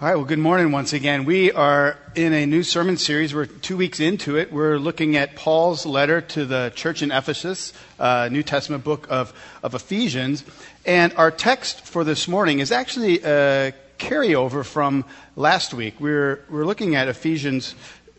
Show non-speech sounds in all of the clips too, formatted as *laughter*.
All right, well, good morning once again. We are in a new sermon series. We're two weeks into it. We're looking at Paul's letter to the church in Ephesus, uh, New Testament book of, of Ephesians. And our text for this morning is actually a carryover from last week. We're, we're looking at Ephesians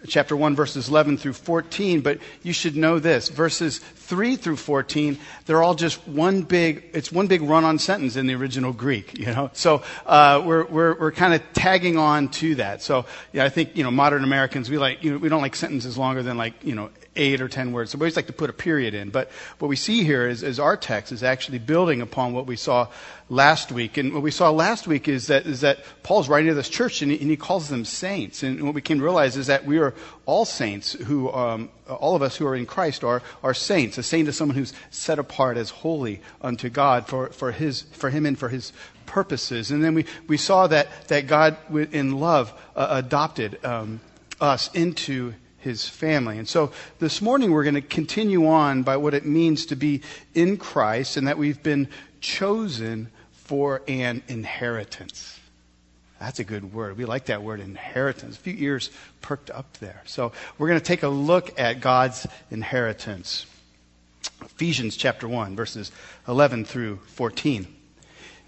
chapter 1, verses 11 through 14, but you should know this. Verses 3 through 14, they're all just one big, it's one big run on sentence in the original Greek, you know? So, uh, we're, we're, we're kind of tagging on to that. So, yeah, I think, you know, modern Americans, we like, you know, we don't like sentences longer than like, you know, eight or ten words. So we always like to put a period in. But what we see here is, is our text is actually building upon what we saw last week. And what we saw last week is that, is that Paul's writing to this church and he, and he calls them saints. And what we came to realize is that we are all saints who, um, all of us who are in Christ are, are saints. A saint is someone who's set apart as holy unto God for, for, his, for him and for his purposes. And then we, we saw that, that God, in love, uh, adopted um, us into his family. And so this morning we're going to continue on by what it means to be in Christ and that we've been chosen for an inheritance. That's a good word. We like that word, inheritance. A few ears perked up there. So we're going to take a look at God's inheritance. Ephesians chapter 1, verses 11 through 14.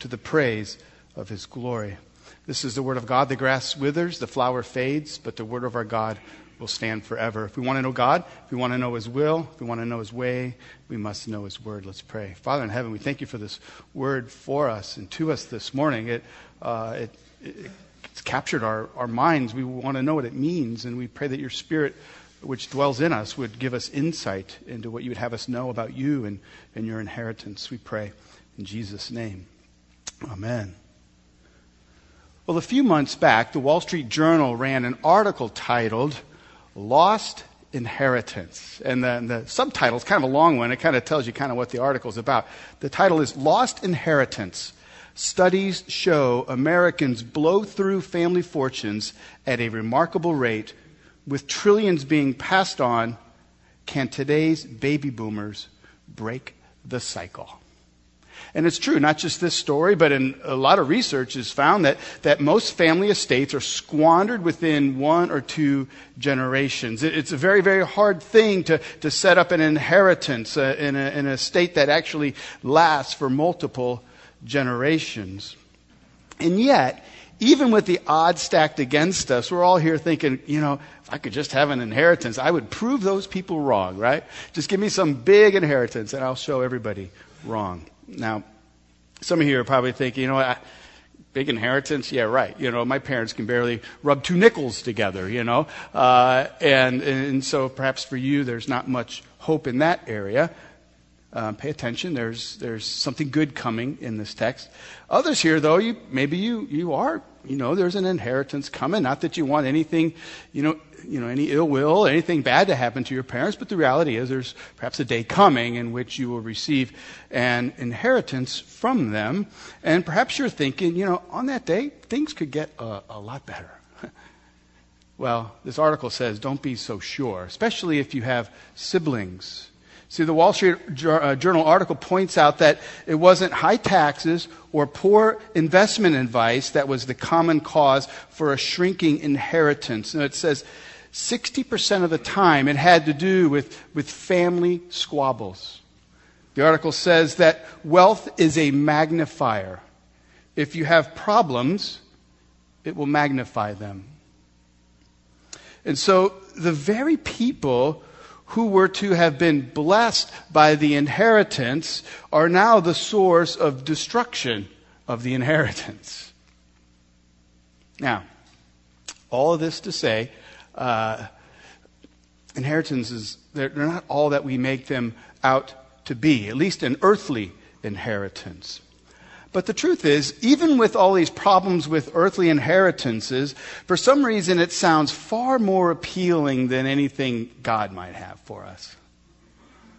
to the praise of his glory. This is the word of God. The grass withers, the flower fades, but the word of our God will stand forever. If we want to know God, if we want to know his will, if we want to know his way, we must know his word. Let's pray. Father in heaven, we thank you for this word for us and to us this morning. It, uh, it, it it's captured our, our minds. We want to know what it means, and we pray that your spirit which dwells in us would give us insight into what you would have us know about you and, and your inheritance. We pray in Jesus' name. Amen. Well, a few months back, the Wall Street Journal ran an article titled Lost Inheritance. And the, and the subtitle is kind of a long one. It kind of tells you kind of what the article is about. The title is Lost Inheritance. Studies show Americans blow through family fortunes at a remarkable rate, with trillions being passed on. Can today's baby boomers break the cycle? And it's true, not just this story, but in a lot of research has found that, that most family estates are squandered within one or two generations. It, it's a very, very hard thing to, to set up an inheritance uh, in, a, in a state that actually lasts for multiple generations. And yet, even with the odds stacked against us, we're all here thinking, you know, if I could just have an inheritance, I would prove those people wrong, right? Just give me some big inheritance and I'll show everybody wrong. Now, some of you are probably thinking, you know what? big inheritance? Yeah, right. You know, my parents can barely rub two nickels together, you know. Uh, and, and so perhaps for you, there's not much hope in that area. Um, pay attention. There's, there's something good coming in this text. Others here, though, you, maybe you, you are, you know, there's an inheritance coming. Not that you want anything, you know, you know, any ill will, anything bad to happen to your parents, but the reality is there's perhaps a day coming in which you will receive an inheritance from them. And perhaps you're thinking, you know, on that day, things could get a, a lot better. *laughs* well, this article says don't be so sure, especially if you have siblings. See, the Wall Street uh, Journal article points out that it wasn't high taxes or poor investment advice that was the common cause for a shrinking inheritance. And it says 60% of the time it had to do with, with family squabbles. The article says that wealth is a magnifier. If you have problems, it will magnify them. And so the very people who were to have been blessed by the inheritance are now the source of destruction of the inheritance. Now, all of this to say uh, inheritances, they're, they're not all that we make them out to be, at least an earthly inheritance. But the truth is, even with all these problems with earthly inheritances, for some reason it sounds far more appealing than anything God might have for us.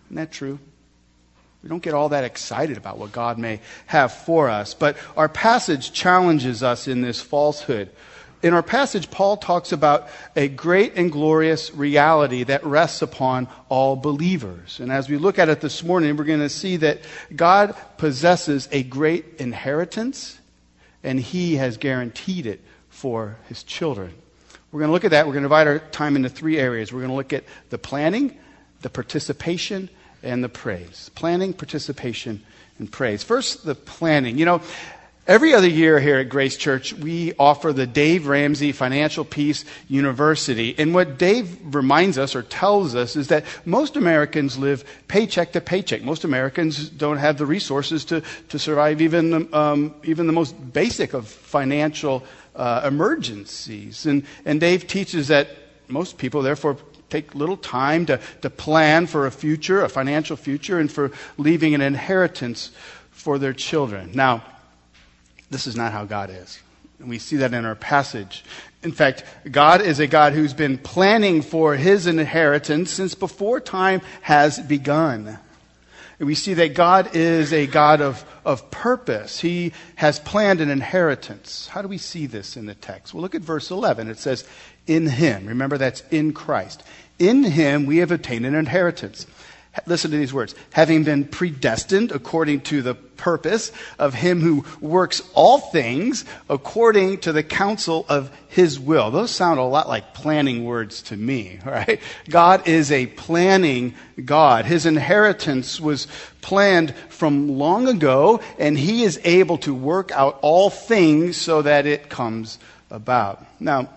Isn't that true? We don't get all that excited about what God may have for us. But our passage challenges us in this falsehood. In our passage, Paul talks about a great and glorious reality that rests upon all believers. And as we look at it this morning, we're going to see that God possesses a great inheritance, and He has guaranteed it for His children. We're going to look at that. We're going to divide our time into three areas. We're going to look at the planning, the participation, and the praise. Planning, participation, and praise. First, the planning. You know, Every other year here at Grace Church, we offer the Dave Ramsey Financial Peace University. And what Dave reminds us or tells us is that most Americans live paycheck to paycheck. Most Americans don't have the resources to, to survive even, um, even the most basic of financial uh, emergencies. And, and Dave teaches that most people, therefore, take little time to, to plan for a future, a financial future, and for leaving an inheritance for their children. Now, this is not how God is. And we see that in our passage. In fact, God is a God who's been planning for his inheritance since before time has begun. And we see that God is a God of, of purpose. He has planned an inheritance. How do we see this in the text? Well, look at verse 11. It says, In him. Remember, that's in Christ. In him we have obtained an inheritance Listen to these words. Having been predestined according to the purpose of him who works all things according to the counsel of his will. Those sound a lot like planning words to me, *laughs* right? God is a planning God. His inheritance was planned from long ago, and he is able to work out all things so that it comes about. Now,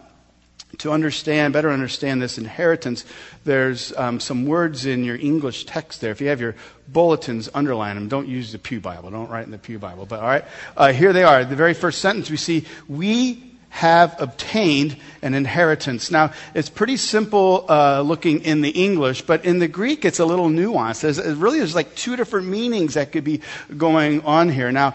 to understand, better understand this inheritance, there's um, some words in your English text there. If you have your bulletins, underline them. Don't use the Pew Bible. Don't write in the Pew Bible. But all right, uh, here they are. The very first sentence we see, we have obtained an inheritance. Now, it's pretty simple uh, looking in the English, but in the Greek, it's a little nuanced. There's, it really, there's like two different meanings that could be going on here. Now,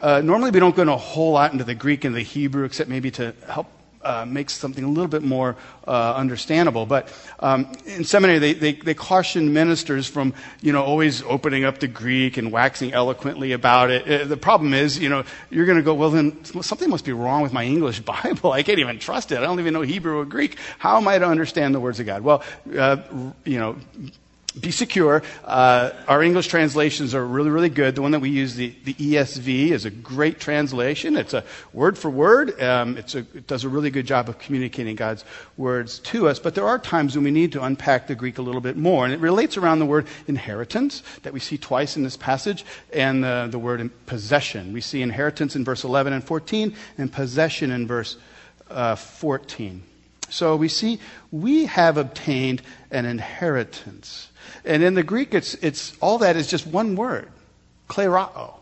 uh, normally we don't go into a whole lot into the Greek and the Hebrew, except maybe to help uh, makes something a little bit more uh, understandable. But um, in seminary, they, they, they caution ministers from, you know, always opening up the Greek and waxing eloquently about it. Uh, the problem is, you know, you're going to go, well, then something must be wrong with my English *laughs* Bible. I can't even trust it. I don't even know Hebrew or Greek. How am I to understand the words of God? Well, uh, you know, be secure. Uh, our English translations are really, really good. The one that we use, the, the ESV, is a great translation. It's a word for word. Um, a, it does a really good job of communicating God's words to us. But there are times when we need to unpack the Greek a little bit more. And it relates around the word inheritance that we see twice in this passage and the, the word possession. We see inheritance in verse 11 and 14 and possession in verse uh, 14. So we see we have obtained an inheritance. And in the Greek, it's, it's, all that is just one word, klerao.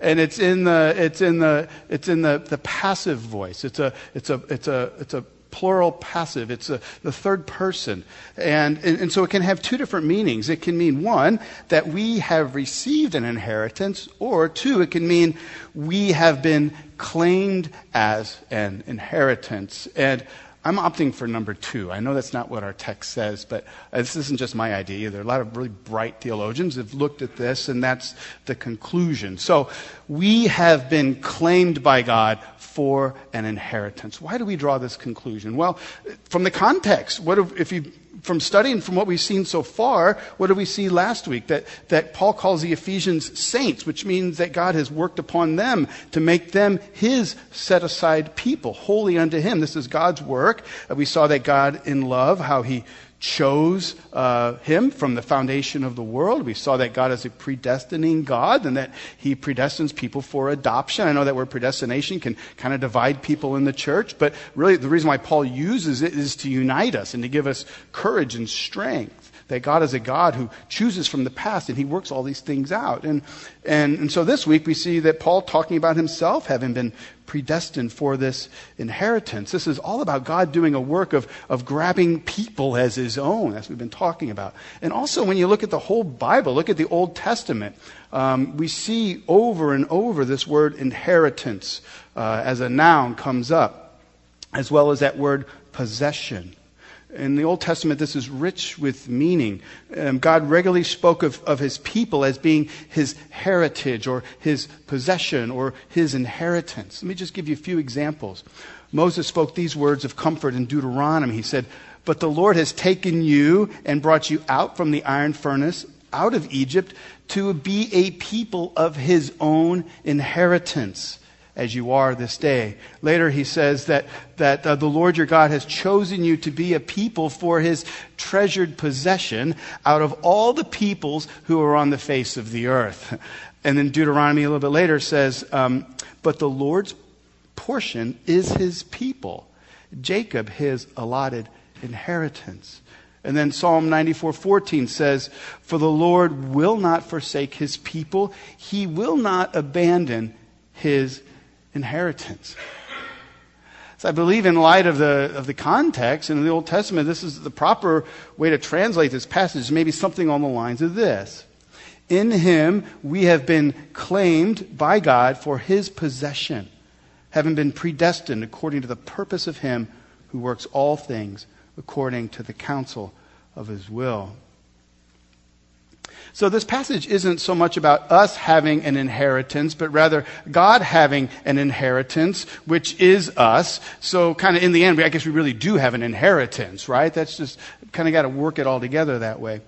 And it's in the, it's in the, it's in the, the passive voice. It's a, it's a, it's a, it's a plural passive. It's a, the third person. And, and, and so it can have two different meanings. It can mean, one, that we have received an inheritance, or two, it can mean we have been claimed as an inheritance. And I'm opting for number two. I know that's not what our text says, but uh, this isn't just my idea either. A lot of really bright theologians have looked at this, and that's the conclusion. So we have been claimed by God for an inheritance. Why do we draw this conclusion? Well, from the context. What if, if you from studying from what we've seen so far, what did we see last week? That, that Paul calls the Ephesians saints, which means that God has worked upon them to make them his set aside people, holy unto him. This is God's work. Uh, we saw that God in love, how he chose uh, him from the foundation of the world. We saw that God is a predestining God and that he predestines people for adoption. I know that word predestination can kind of divide people in the church, but really the reason why Paul uses it is to unite us and to give us courage and strength. That God is a God who chooses from the past and he works all these things out. And, and, and so this week we see that Paul talking about himself having been predestined for this inheritance. This is all about God doing a work of, of grabbing people as his own, as we've been talking about. And also, when you look at the whole Bible, look at the Old Testament, um, we see over and over this word inheritance uh, as a noun comes up, as well as that word possession. In the Old Testament, this is rich with meaning. Um, God regularly spoke of, of his people as being his heritage or his possession or his inheritance. Let me just give you a few examples. Moses spoke these words of comfort in Deuteronomy. He said, But the Lord has taken you and brought you out from the iron furnace, out of Egypt, to be a people of his own inheritance as you are this day. Later, he says that, that uh, the Lord your God has chosen you to be a people for his treasured possession out of all the peoples who are on the face of the earth. And then Deuteronomy a little bit later says, um, But the Lord's portion is his people, Jacob his allotted inheritance. And then Psalm 94:14 says, "For the Lord will not forsake his people; he will not abandon his inheritance. So I believe in light of the, of the context in the Old Testament, this is the proper way to translate this passage, maybe something on the lines of this. In him we have been claimed by God for his possession, having been predestined according to the purpose of him who works all things according to the counsel of his will. So this passage isn't so much about us having an inheritance, but rather God having an inheritance, which is us. So kind of in the end, I guess we really do have an inheritance, right? That's just kind of got to work it all together that way.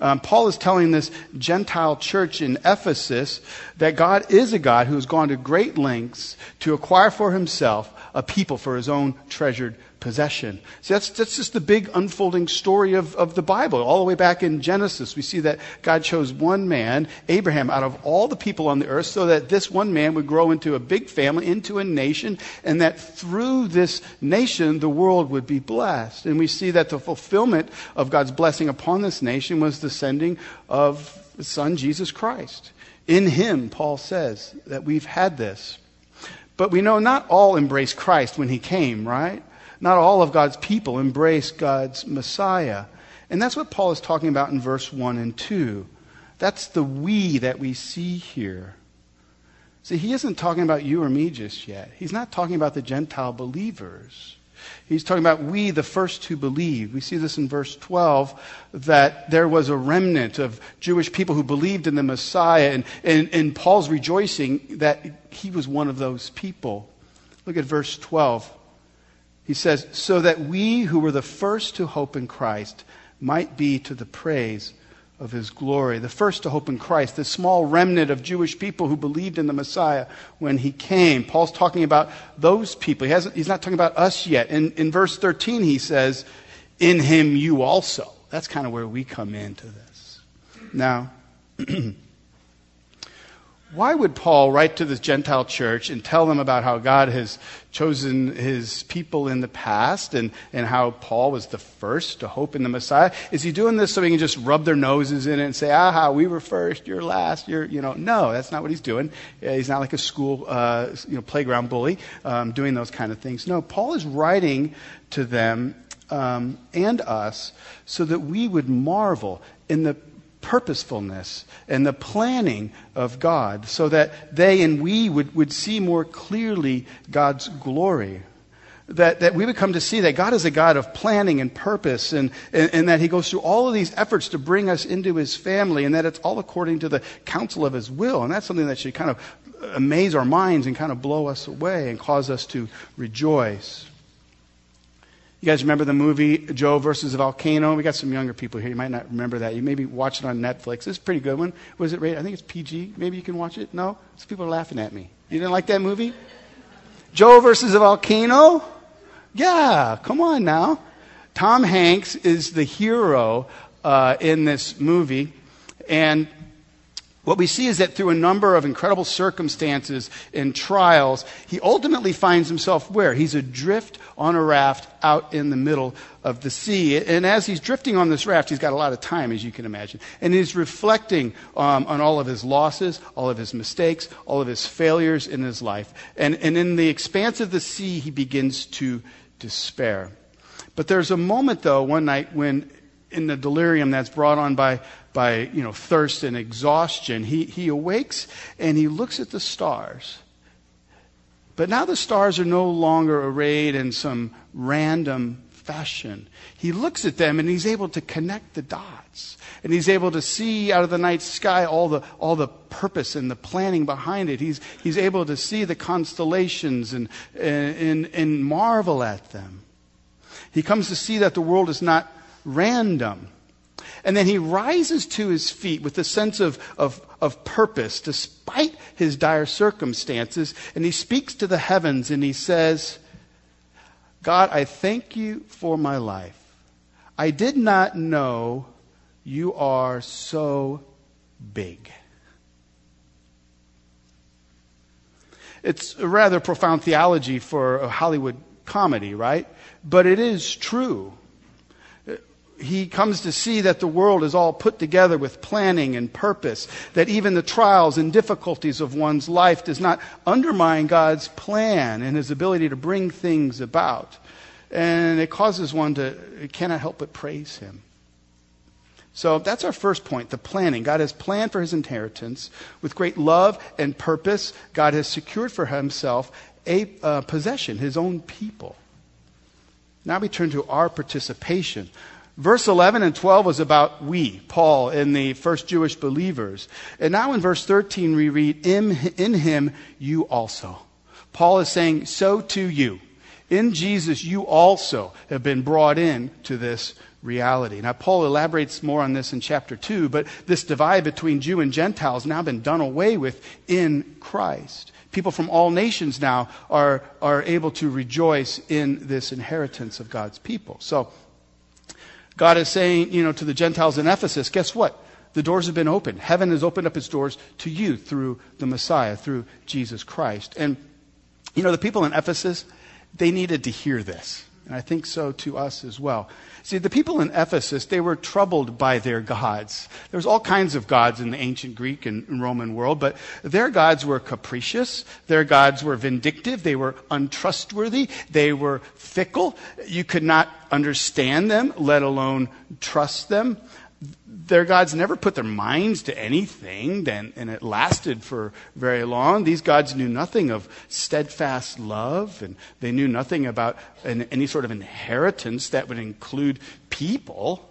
Um, Paul is telling this Gentile church in Ephesus that God is a God who has gone to great lengths to acquire for himself a people for his own treasured possession. See, that's, that's just the big unfolding story of, of the Bible. All the way back in Genesis, we see that God chose one man, Abraham, out of all the people on the earth, so that this one man would grow into a big family, into a nation, and that through this nation, the world would be blessed. And we see that the fulfillment of God's blessing upon this nation was the sending of the Son, Jesus Christ. In him, Paul says that we've had this. But we know not all embraced Christ when he came, right? Not all of God's people embrace God's Messiah. And that's what Paul is talking about in verse 1 and 2. That's the we that we see here. See, he isn't talking about you or me just yet. He's not talking about the Gentile believers. He's talking about we, the first to believe. We see this in verse 12 that there was a remnant of Jewish people who believed in the Messiah, and, and, and Paul's rejoicing that he was one of those people. Look at verse 12. He says, so that we who were the first to hope in Christ might be to the praise of his glory. The first to hope in Christ, the small remnant of Jewish people who believed in the Messiah when he came. Paul's talking about those people. He hasn't, he's not talking about us yet. In, in verse 13, he says, In him you also. That's kind of where we come into this. Now, *clears throat* why would Paul write to this Gentile church and tell them about how God has chosen his people in the past and, and how Paul was the first to hope in the Messiah? Is he doing this so he can just rub their noses in it and say, aha, we were first, you're last, you're, you know, no, that's not what he's doing. Uh, he's not like a school, uh, you know, playground bully um, doing those kind of things. No, Paul is writing to them um, and us so that we would marvel in the purposefulness and the planning of God so that they and we would, would see more clearly God's glory. That, that we would come to see that God is a God of planning and purpose, and, and, and, that He goes through all of these efforts to bring us into His family, and that it's all according to the counsel of His will. And that's something that should kind of amaze our minds and kind of blow us away and cause us to rejoice. You guys remember the movie Joe versus the Volcano? We got some younger people here. You might not remember that. You maybe watch it on Netflix. It's a pretty good one. Was it rated? I think it's PG. Maybe you can watch it. No? Some people are laughing at me. You didn't like that movie? Joe versus the Volcano? Yeah, come on now. Tom Hanks is the hero uh, in this movie. And what we see is that through a number of incredible circumstances and trials, he ultimately finds himself where? He's adrift on a raft out in the middle of the sea. And as he's drifting on this raft, he's got a lot of time, as you can imagine. And he's reflecting um, on all of his losses, all of his mistakes, all of his failures in his life. And, and in the expanse of the sea, he begins to despair. But there's a moment, though, one night when in the delirium that's brought on by, by you know, thirst and exhaustion, he, he awakes and he looks at the stars. But now the stars are no longer arrayed in some random fashion. He looks at them and he's able to connect the dots. And he's able to see out of the night sky all the, all the purpose and the planning behind it. He's, he's able to see the constellations and, and, and marvel at them. He comes to see that the world is not random. And then he rises to his feet with a sense of, of, of purpose despite his dire circumstances. And he speaks to the heavens and he says, God, I thank you for my life. I did not know you are so big. It's a rather profound theology for a Hollywood comedy, right? But it is true he comes to see that the world is all put together with planning and purpose, that even the trials and difficulties of one's life does not undermine God's plan and his ability to bring things about. And it causes one to it cannot help but praise him. So that's our first point, the planning. God has planned for his inheritance with great love and purpose. God has secured for himself a uh, possession, his own people. Now we turn to our participation. Verse 11 and 12 was about we, Paul, and the first Jewish believers. And now in verse 13 we read, in, in him you also. Paul is saying, so to you. In Jesus you also have been brought in to this reality. Now Paul elaborates more on this in chapter 2, but this divide between Jew and Gentile has now been done away with in Christ. People from all nations now are, are able to rejoice in this inheritance of God's people. So, God is saying, you know, to the Gentiles in Ephesus, guess what? The doors have been opened. Heaven has opened up its doors to you through the Messiah, through Jesus Christ. And, you know, the people in Ephesus, they needed to hear this. And I think so to us as well. See, the people in Ephesus, they were troubled by their gods. There was all kinds of gods in the ancient Greek and Roman world, but their gods were capricious. Their gods were vindictive. They were untrustworthy. They were fickle. You could not understand them, let alone trust them their gods never put their minds to anything, and, and it lasted for very long. These gods knew nothing of steadfast love, and they knew nothing about an, any sort of inheritance that would include people.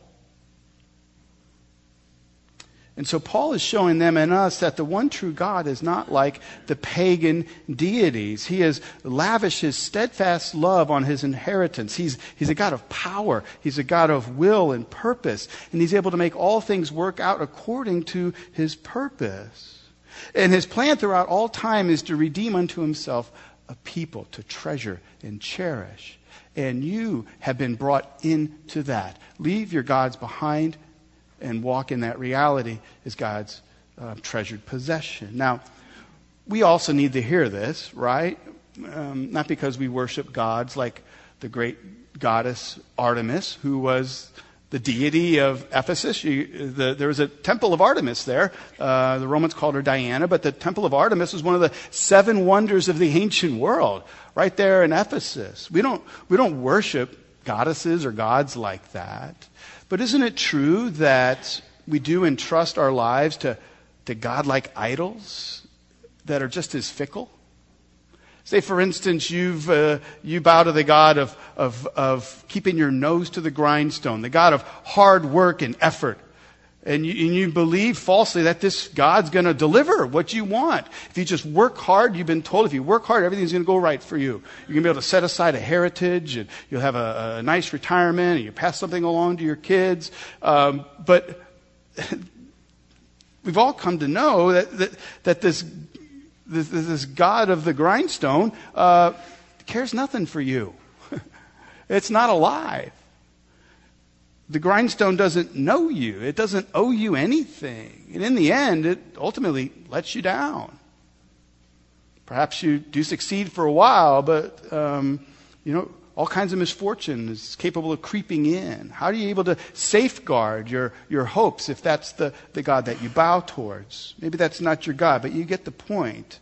And so Paul is showing them and us that the one true God is not like the pagan deities. He has lavished his steadfast love on his inheritance. He's, he's a God of power. He's a God of will and purpose. And he's able to make all things work out according to his purpose. And his plan throughout all time is to redeem unto himself a people to treasure and cherish. And you have been brought into that. Leave your gods behind and walk in that reality is God's uh, treasured possession. Now, we also need to hear this, right? Um, not because we worship gods like the great goddess Artemis, who was the deity of Ephesus. You, the, there was a temple of Artemis there. Uh, the Romans called her Diana, but the temple of Artemis was one of the seven wonders of the ancient world, right there in Ephesus. We don't, we don't worship goddesses or gods like that. But isn't it true that we do entrust our lives to, to godlike idols that are just as fickle? Say, for instance, you've, uh, you bow to the God of, of, of keeping your nose to the grindstone, the God of hard work and effort and you, and you believe falsely that this God's going to deliver what you want. If you just work hard, you've been told if you work hard, everything's going to go right for you. You're going to be able to set aside a heritage, and you'll have a, a nice retirement, and you pass something along to your kids. Um, but *laughs* we've all come to know that, that, that this, this, this, God of the grindstone uh, cares nothing for you. *laughs* it's not alive. The grindstone doesn't know you. It doesn't owe you anything. And in the end, it ultimately lets you down. Perhaps you do succeed for a while, but, um, you know, all kinds of misfortune is capable of creeping in. How are you able to safeguard your, your hopes if that's the, the God that you bow towards? Maybe that's not your God, but you get the point.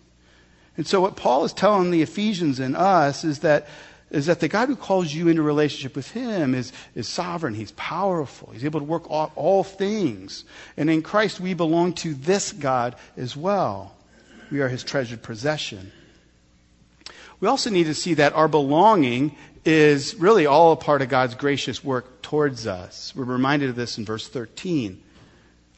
And so what Paul is telling the Ephesians and us is that is that the God who calls you into relationship with Him is, is sovereign. He's powerful. He's able to work all, all things. And in Christ, we belong to this God as well. We are His treasured possession. We also need to see that our belonging is really all a part of God's gracious work towards us. We're reminded of this in verse 13.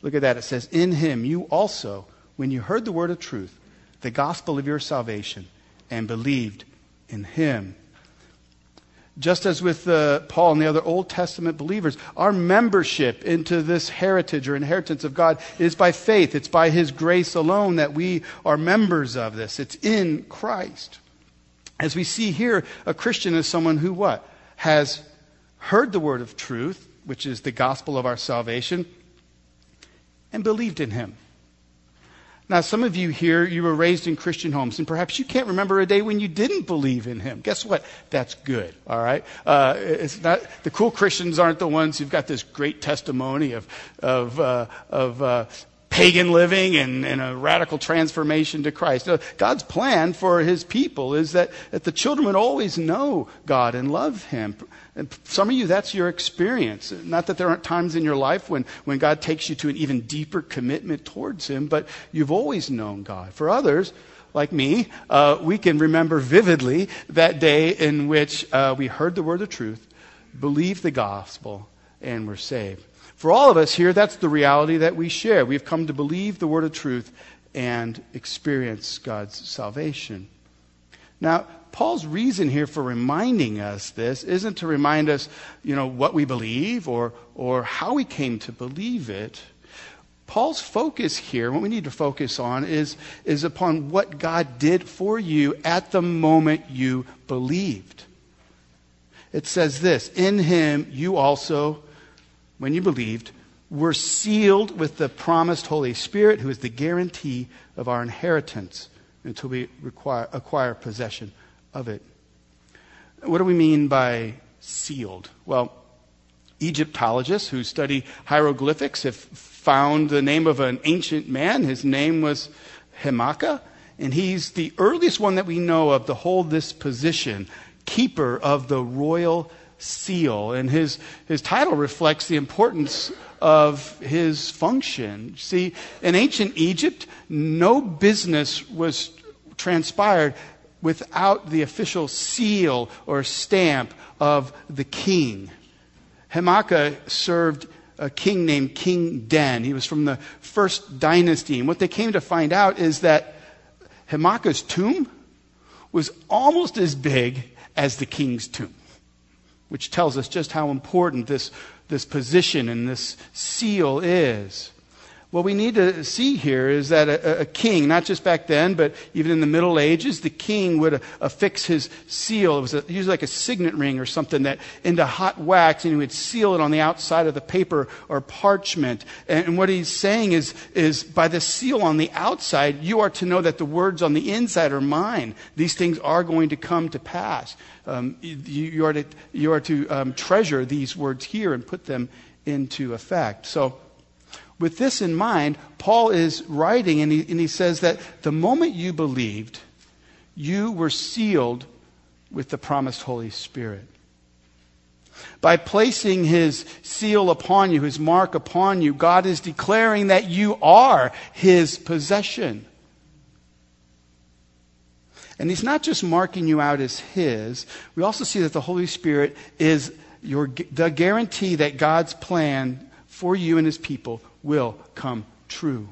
Look at that. It says, In Him you also, when you heard the word of truth, the gospel of your salvation, and believed in Him just as with uh, Paul and the other Old Testament believers, our membership into this heritage or inheritance of God is by faith. It's by His grace alone that we are members of this. It's in Christ. As we see here, a Christian is someone who what? Has heard the word of truth, which is the gospel of our salvation, and believed in Him. Now, some of you here, you were raised in Christian homes, and perhaps you can't remember a day when you didn't believe in Him. Guess what? That's good, all right? Uh, it's not, the cool Christians aren't the ones who've got this great testimony of, of, uh, of uh, pagan living and, and, a radical transformation to Christ. God's plan for His people is that, that the children would always know God and love Him. And some of you, that's your experience. Not that there aren't times in your life when, when God takes you to an even deeper commitment towards Him, but you've always known God. For others, like me, uh, we can remember vividly that day in which uh, we heard the word of truth, believed the gospel, and were saved. For all of us here, that's the reality that we share. We've come to believe the word of truth and experience God's salvation. Now, Paul's reason here for reminding us this isn't to remind us, you know, what we believe or, or how we came to believe it. Paul's focus here, what we need to focus on, is, is upon what God did for you at the moment you believed. It says this In him you also, when you believed, were sealed with the promised Holy Spirit, who is the guarantee of our inheritance until we require, acquire possession of it. What do we mean by sealed? Well, Egyptologists who study hieroglyphics have found the name of an ancient man. His name was Hemaka, and he's the earliest one that we know of to hold this position, keeper of the royal seal. And his, his title reflects the importance of his function. See, in ancient Egypt, no business was transpired without the official seal or stamp of the king. Hemaka served a king named King Den. He was from the first dynasty. And what they came to find out is that Hemaka's tomb was almost as big as the king's tomb, which tells us just how important this, this position and this seal is. What we need to see here is that a, a, king, not just back then, but even in the Middle Ages, the king would affix his seal. It was a, usually like a signet ring or something that into hot wax, and he would seal it on the outside of the paper or parchment. And, and what he's saying is, is by the seal on the outside, you are to know that the words on the inside are mine. These things are going to come to pass. Um, you, you, are to, you are to um, treasure these words here and put them into effect. So, with this in mind, Paul is writing and he, and he says that the moment you believed, you were sealed with the promised Holy Spirit. By placing his seal upon you, his mark upon you, God is declaring that you are his possession. And he's not just marking you out as his, we also see that the Holy Spirit is your, the guarantee that God's plan for you and his people will come true.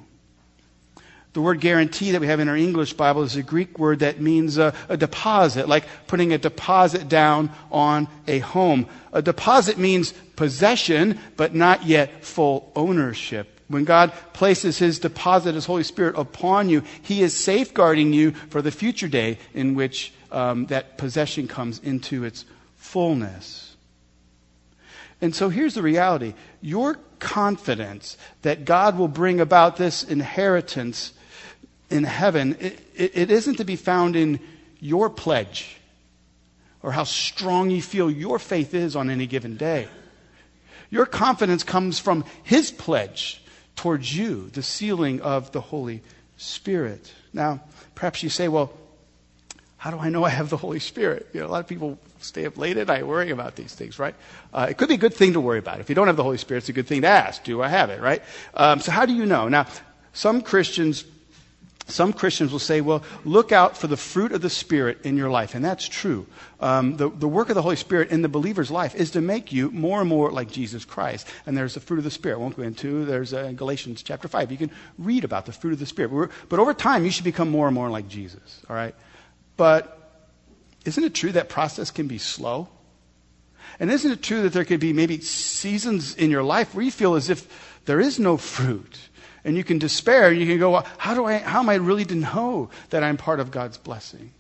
The word guarantee that we have in our English Bible is a Greek word that means a, a, deposit, like putting a deposit down on a home. A deposit means possession, but not yet full ownership. When God places His deposit, His Holy Spirit upon you, He is safeguarding you for the future day in which um, that possession comes into its fullness. And so here's the reality your confidence that God will bring about this inheritance in heaven, it, it, isn't to be found in your pledge or how strong you feel your faith is on any given day. Your confidence comes from His pledge towards you, the sealing of the Holy Spirit. Now, perhaps you say, well, how do I know I have the Holy Spirit? You know, a lot of people stay up late at night worrying about these things, right? Uh, it could be a good thing to worry about. If you don't have the Holy Spirit, it's a good thing to ask, do I have it, right? Um, so how do you know? Now, some Christians some Christians will say, well, look out for the fruit of the Spirit in your life. And that's true. Um, the, the work of the Holy Spirit in the believer's life is to make you more and more like Jesus Christ. And there's the fruit of the Spirit. I won't go into. There's uh, Galatians chapter 5. You can read about the fruit of the Spirit. But, but over time, you should become more and more like Jesus. All right? But isn't it true that process can be slow? And isn't it true that there could be maybe seasons in your life where you feel as if there is no fruit? and you can despair. And you can go, well, how, do I, how am I really to know that I'm part of God's blessings?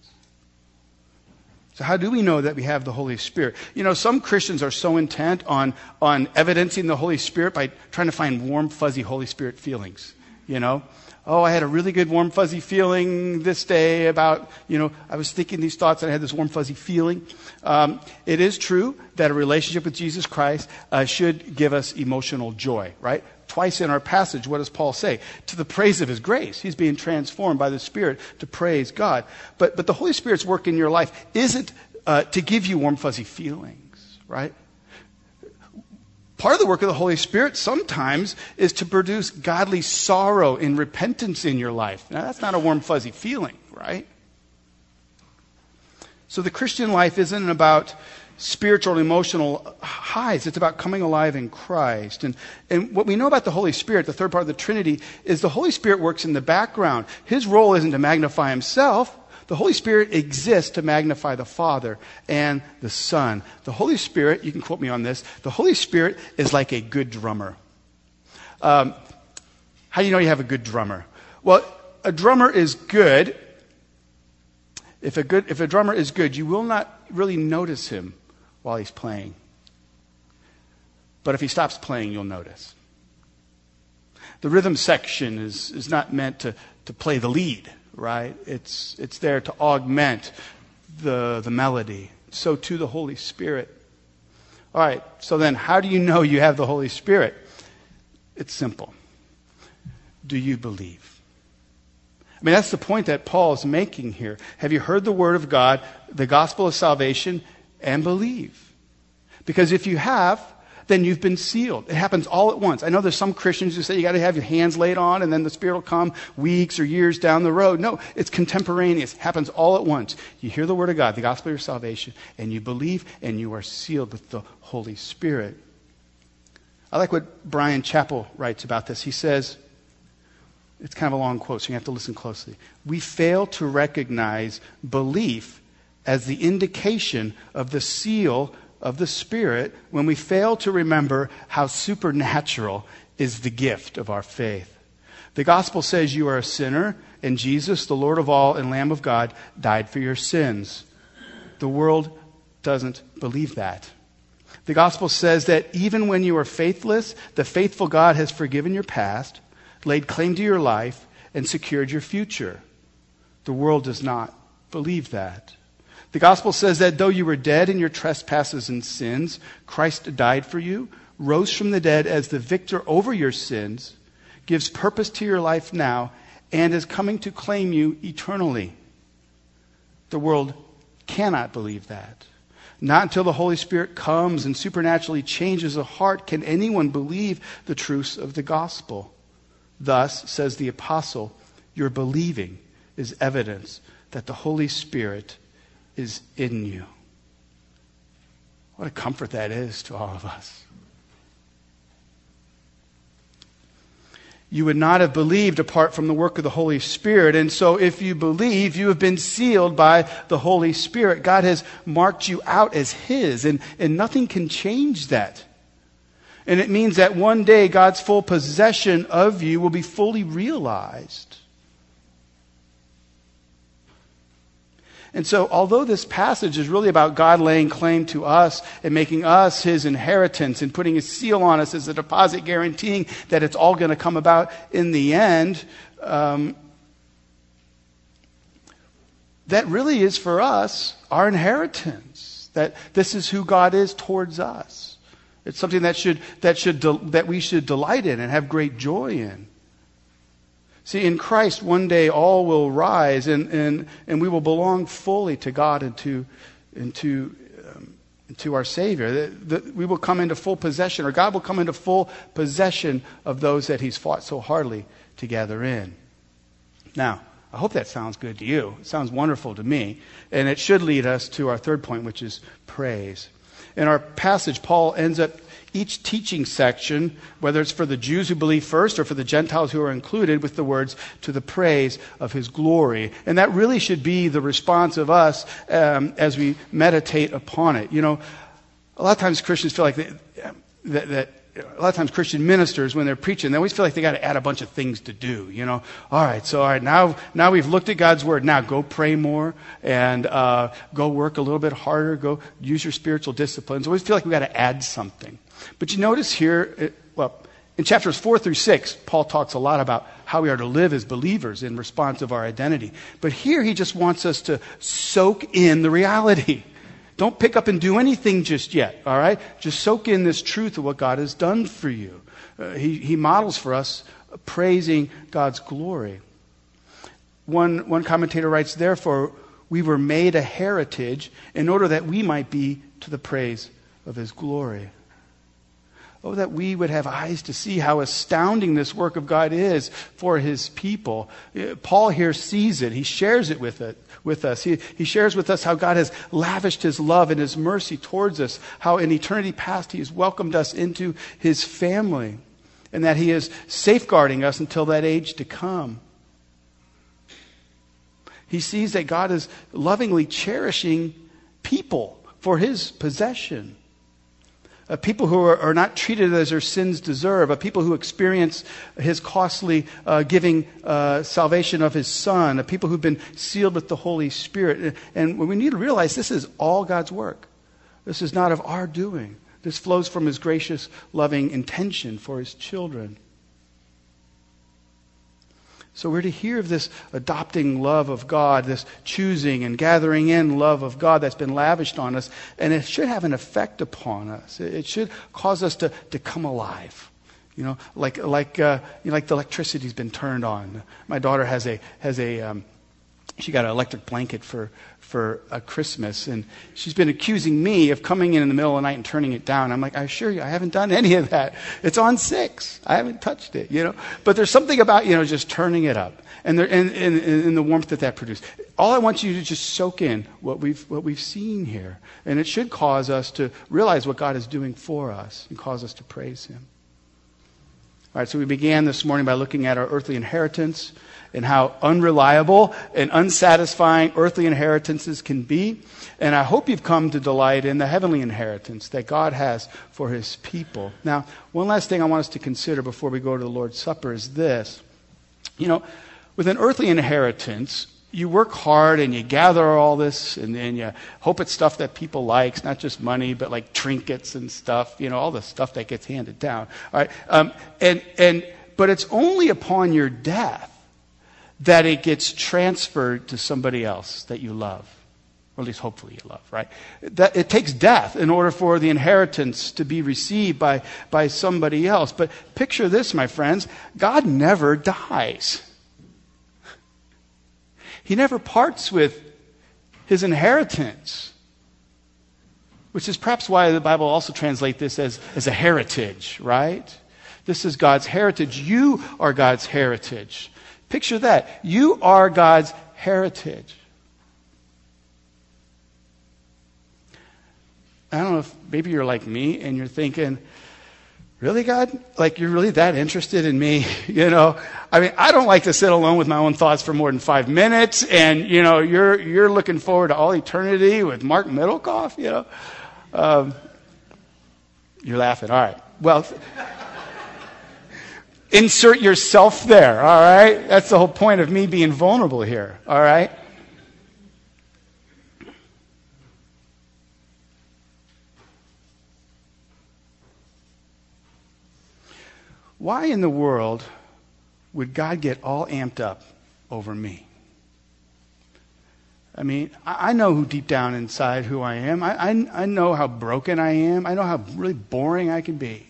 So, how do we know that we have the Holy Spirit? You know, some Christians are so intent on, on evidencing the Holy Spirit by trying to find warm, fuzzy Holy Spirit feelings. You know, oh, I had a really good warm, fuzzy feeling this day about, you know, I was thinking these thoughts and I had this warm, fuzzy feeling. Um, it is true that a relationship with Jesus Christ uh, should give us emotional joy, right? Twice in our passage, what does Paul say? To the praise of his grace. He's being transformed by the Spirit to praise God. But, but the Holy Spirit's work in your life isn't uh, to give you warm, fuzzy feelings, right? Part of the work of the Holy Spirit sometimes is to produce godly sorrow and repentance in your life. Now, that's not a warm, fuzzy feeling, right? So the Christian life isn't about spiritual emotional highs. It's about coming alive in Christ. And, and what we know about the Holy Spirit, the third part of the Trinity, is the Holy Spirit works in the background. His role isn't to magnify himself. The Holy Spirit exists to magnify the Father and the Son. The Holy Spirit, you can quote me on this, the Holy Spirit is like a good drummer. Um, how do you know you have a good drummer? Well, a drummer is good. If a, good, if a drummer is good, you will not really notice him while he's playing. But if he stops playing, you'll notice. The rhythm section is, is not meant to, to play the lead, right? It's, it's there to augment the, the melody. So too the Holy Spirit. All right, so then how do you know you have the Holy Spirit? It's simple. Do you believe? I mean, that's the point that Paul is making here. Have you heard the word of God, the gospel of salvation? and believe. Because if you have, then you've been sealed. It happens all at once. I know there's some Christians who say you got to have your hands laid on and then the Spirit will come weeks or years down the road. No, it's contemporaneous. It happens all at once. You hear the Word of God, the gospel of your salvation, and you believe and you are sealed with the Holy Spirit. I like what Bryan Chapell writes about this. He says, it's kind of a long quote, so you have to listen closely. We fail to recognize belief as the indication of the seal of the Spirit when we fail to remember how supernatural is the gift of our faith. The gospel says you are a sinner, and Jesus, the Lord of all and Lamb of God, died for your sins. The world doesn't believe that. The gospel says that even when you are faithless, the faithful God has forgiven your past, laid claim to your life, and secured your future. The world does not believe that. The gospel says that though you were dead in your trespasses and sins, Christ died for you, rose from the dead as the victor over your sins, gives purpose to your life now, and is coming to claim you eternally. The world cannot believe that. Not until the Holy Spirit comes and supernaturally changes a heart can anyone believe the truths of the gospel. Thus, says the apostle, your believing is evidence that the Holy Spirit is in you. What a comfort that is to all of us. You would not have believed apart from the work of the Holy Spirit. And so, if you believe, you have been sealed by the Holy Spirit. God has marked you out as His, and, and nothing can change that. And it means that one day God's full possession of you will be fully realized. And so, although this passage is really about God laying claim to us and making us his inheritance and putting a seal on us as a deposit guaranteeing that it's all going to come about in the end, um, that really is for us our inheritance. That this is who God is towards us. It's something that should that should that we should delight in and have great joy in. See, in Christ, one day all will rise and, and, and we will belong fully to God and to, and to, um, to our Savior. We will come into full possession, or God will come into full possession of those that He's fought so hardly to gather in. Now, I hope that sounds good to you. It sounds wonderful to me. And it should lead us to our third point, which is praise. In our passage, Paul ends up each teaching section, whether it's for the Jews who believe first or for the Gentiles who are included, with the words, to the praise of his glory. And that really should be the response of us um, as we meditate upon it. You know, a lot of times Christians feel like they, that, that a lot of times Christian ministers, when they're preaching, they always feel like they got to add a bunch of things to do. You know, all right, so all right, now now we've looked at God's word. Now go pray more and uh, go work a little bit harder. Go use your spiritual disciplines. Always feel like we got to add something. But you notice here, well, in chapters 4 through 6, Paul talks a lot about how we are to live as believers in response of our identity. But here he just wants us to soak in the reality. *laughs* Don't pick up and do anything just yet, all right? Just soak in this truth of what God has done for you. Uh, he, he models for us praising God's glory. One, one commentator writes, Therefore, we were made a heritage in order that we might be to the praise of his glory. Oh, that we would have eyes to see how astounding this work of God is for his people. Uh, Paul here sees it. He shares it with, it, with us. He, he shares with us how God has lavished his love and his mercy towards us, how in eternity past he has welcomed us into his family, and that he is safeguarding us until that age to come. He sees that God is lovingly cherishing people for his possession a people who are, are, not treated as their sins deserve, a people who experience his costly uh, giving uh, salvation of his son, a people who've been sealed with the Holy Spirit. And we need to realize this is all God's work. This is not of our doing. This flows from his gracious, loving intention for his children. So we're to hear of this adopting love of God, this choosing and gathering in love of God that's been lavished on us, and it should have an effect upon us. It should cause us to, to come alive. You know, like, like, uh, you know, like the electricity's been turned on. My daughter has a, has a, um, she got an electric blanket for, for a Christmas, and she's been accusing me of coming in in the middle of the night and turning it down. I'm like, I assure you, I haven't done any of that. It's on six. I haven't touched it, you know. But there's something about, you know, just turning it up and, there, and, and, and the warmth that that produced. All I want you to just soak in what we've, what we've seen here. And it should cause us to realize what God is doing for us and cause us to praise Him. All right, so we began this morning by looking at our earthly inheritance and how unreliable and unsatisfying earthly inheritances can be. And I hope you've come to delight in the heavenly inheritance that God has for his people. Now, one last thing I want us to consider before we go to the Lord's Supper is this. You know, with an earthly inheritance, you work hard and you gather all this and then you hope it's stuff that people like. Not just money, but like trinkets and stuff, you know, all the stuff that gets handed down. All right. Um, and, and, but it's only upon your death that it gets transferred to somebody else that you love. Or at least hopefully you love, right? That it takes death in order for the inheritance to be received by, by somebody else. But picture this, my friends. God never dies. He never parts with his inheritance. Which is perhaps why the Bible also translates this as, as a heritage, right? This is God's heritage. You are God's heritage. Picture that. You are God's heritage. I don't know if maybe you're like me and you're thinking, really, God? Like, you're really that interested in me? *laughs* You know, I mean, I don't like to sit alone with my own thoughts for more than five minutes, and, you know, you're, you're looking forward to all eternity with Mark Middlecoff, you know? Um, you're laughing. All right. Well, insert yourself there, all right? That's the whole point of me being vulnerable here, all right? Why in the world would God get all amped up over me? I mean, I know who deep down inside who I am. I, I, I know how broken I am. I know how really boring I can be.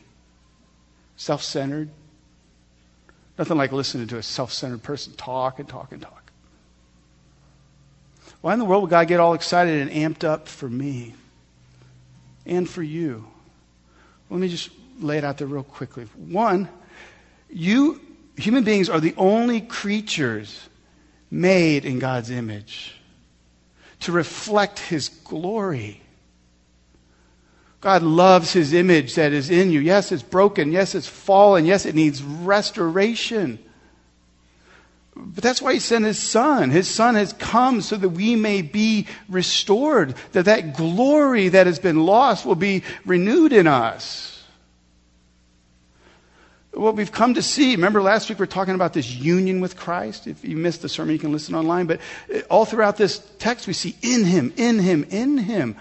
Self centered, Nothing like listening to a self centered person talk and talk and talk. Why in the world would God get all excited and amped up for me and for you? Let me just lay it out there real quickly. One, you, human beings, are the only creatures made in God's image to reflect His glory. God loves His image that is in you. Yes, it's broken. Yes, it's fallen. Yes, it needs restoration. But that's why he sent his son. His son has come so that we may be restored, that that glory that has been lost will be renewed in us what we've come to see. Remember last week we are talking about this union with Christ? If you missed the sermon, you can listen online. But all throughout this text, we see in Him, in Him, in Him.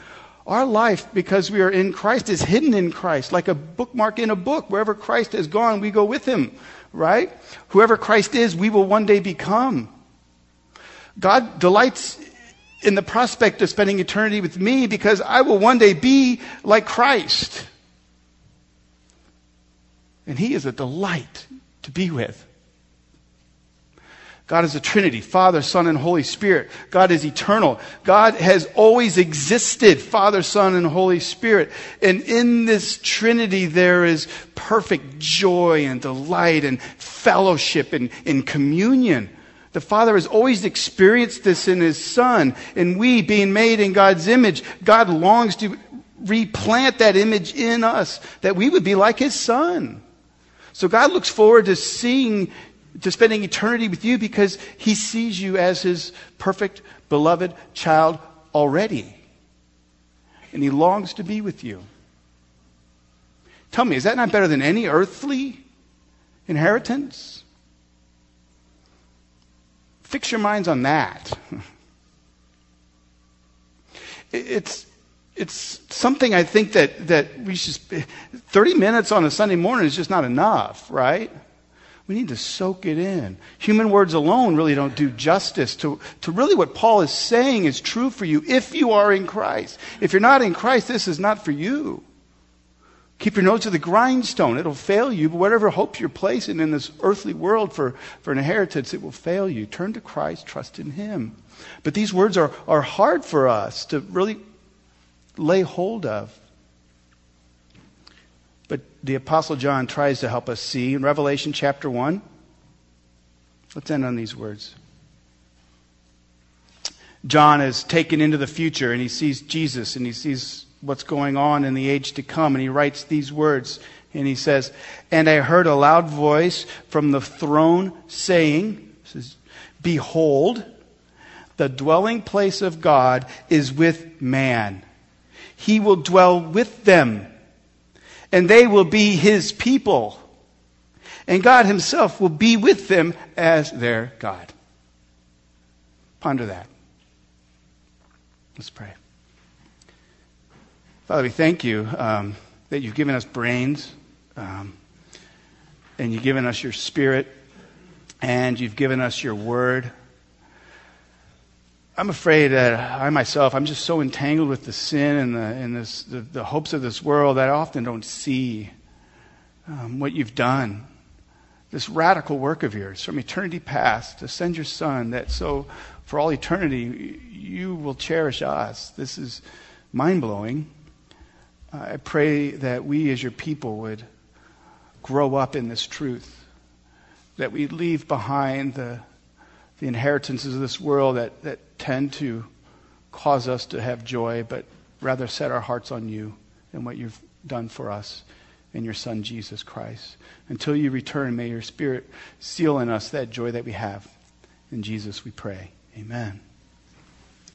Our life, because we are in Christ, is hidden in Christ, like a bookmark in a book. Wherever Christ has gone, we go with Him, right? Whoever Christ is, we will one day become. God delights in the prospect of spending eternity with me because I will one day be like Christ. And He is a delight to be with. God is a Trinity Father, Son, and Holy Spirit. God is eternal. God has always existed Father, Son, and Holy Spirit. And in this Trinity, there is perfect joy and delight and fellowship and, and communion. The Father has always experienced this in His Son. And we, being made in God's image, God longs to replant that image in us, that we would be like His Son. So God looks forward to seeing, to spending eternity with you because he sees you as his perfect, beloved child already. And he longs to be with you. Tell me, is that not better than any earthly inheritance? Fix your minds on that. *laughs* It's, it's something I think that, that we should, 30 minutes on a Sunday morning is just not enough, right? We need to soak it in. Human words alone really don't do justice to, to really what Paul is saying is true for you if you are in Christ. If you're not in Christ, this is not for you. Keep your nose to the grindstone. It'll fail you, but whatever hope you're placing in this earthly world for, for an inheritance, it will fail you. Turn to Christ, trust in Him. But these words are, are hard for us to really lay hold of. The Apostle John tries to help us see in Revelation chapter 1. Let's end on these words. John is taken into the future and he sees Jesus and he sees what's going on in the age to come and he writes these words and he says, And I heard a loud voice from the throne saying, says, Behold, the dwelling place of God is with man he will dwell with them, and they will be his people. And God himself will be with them as their God. Ponder that. Let's pray. Father, we thank you um, that you've given us brains, um, and you've given us your spirit, and you've given us your word. I'm afraid that I myself, I'm just so entangled with the sin and the, and this, the, the hopes of this world that I often don't see um, what you've done. This radical work of yours from eternity past to send your son that so for all eternity you will cherish us. This is mind blowing. I pray that we as your people would grow up in this truth, that we leave behind the the inheritances of this world that, that tend to cause us to have joy, but rather set our hearts on you and what you've done for us in your Son, Jesus Christ. Until you return, may your Spirit seal in us that joy that we have. In Jesus we pray. Amen.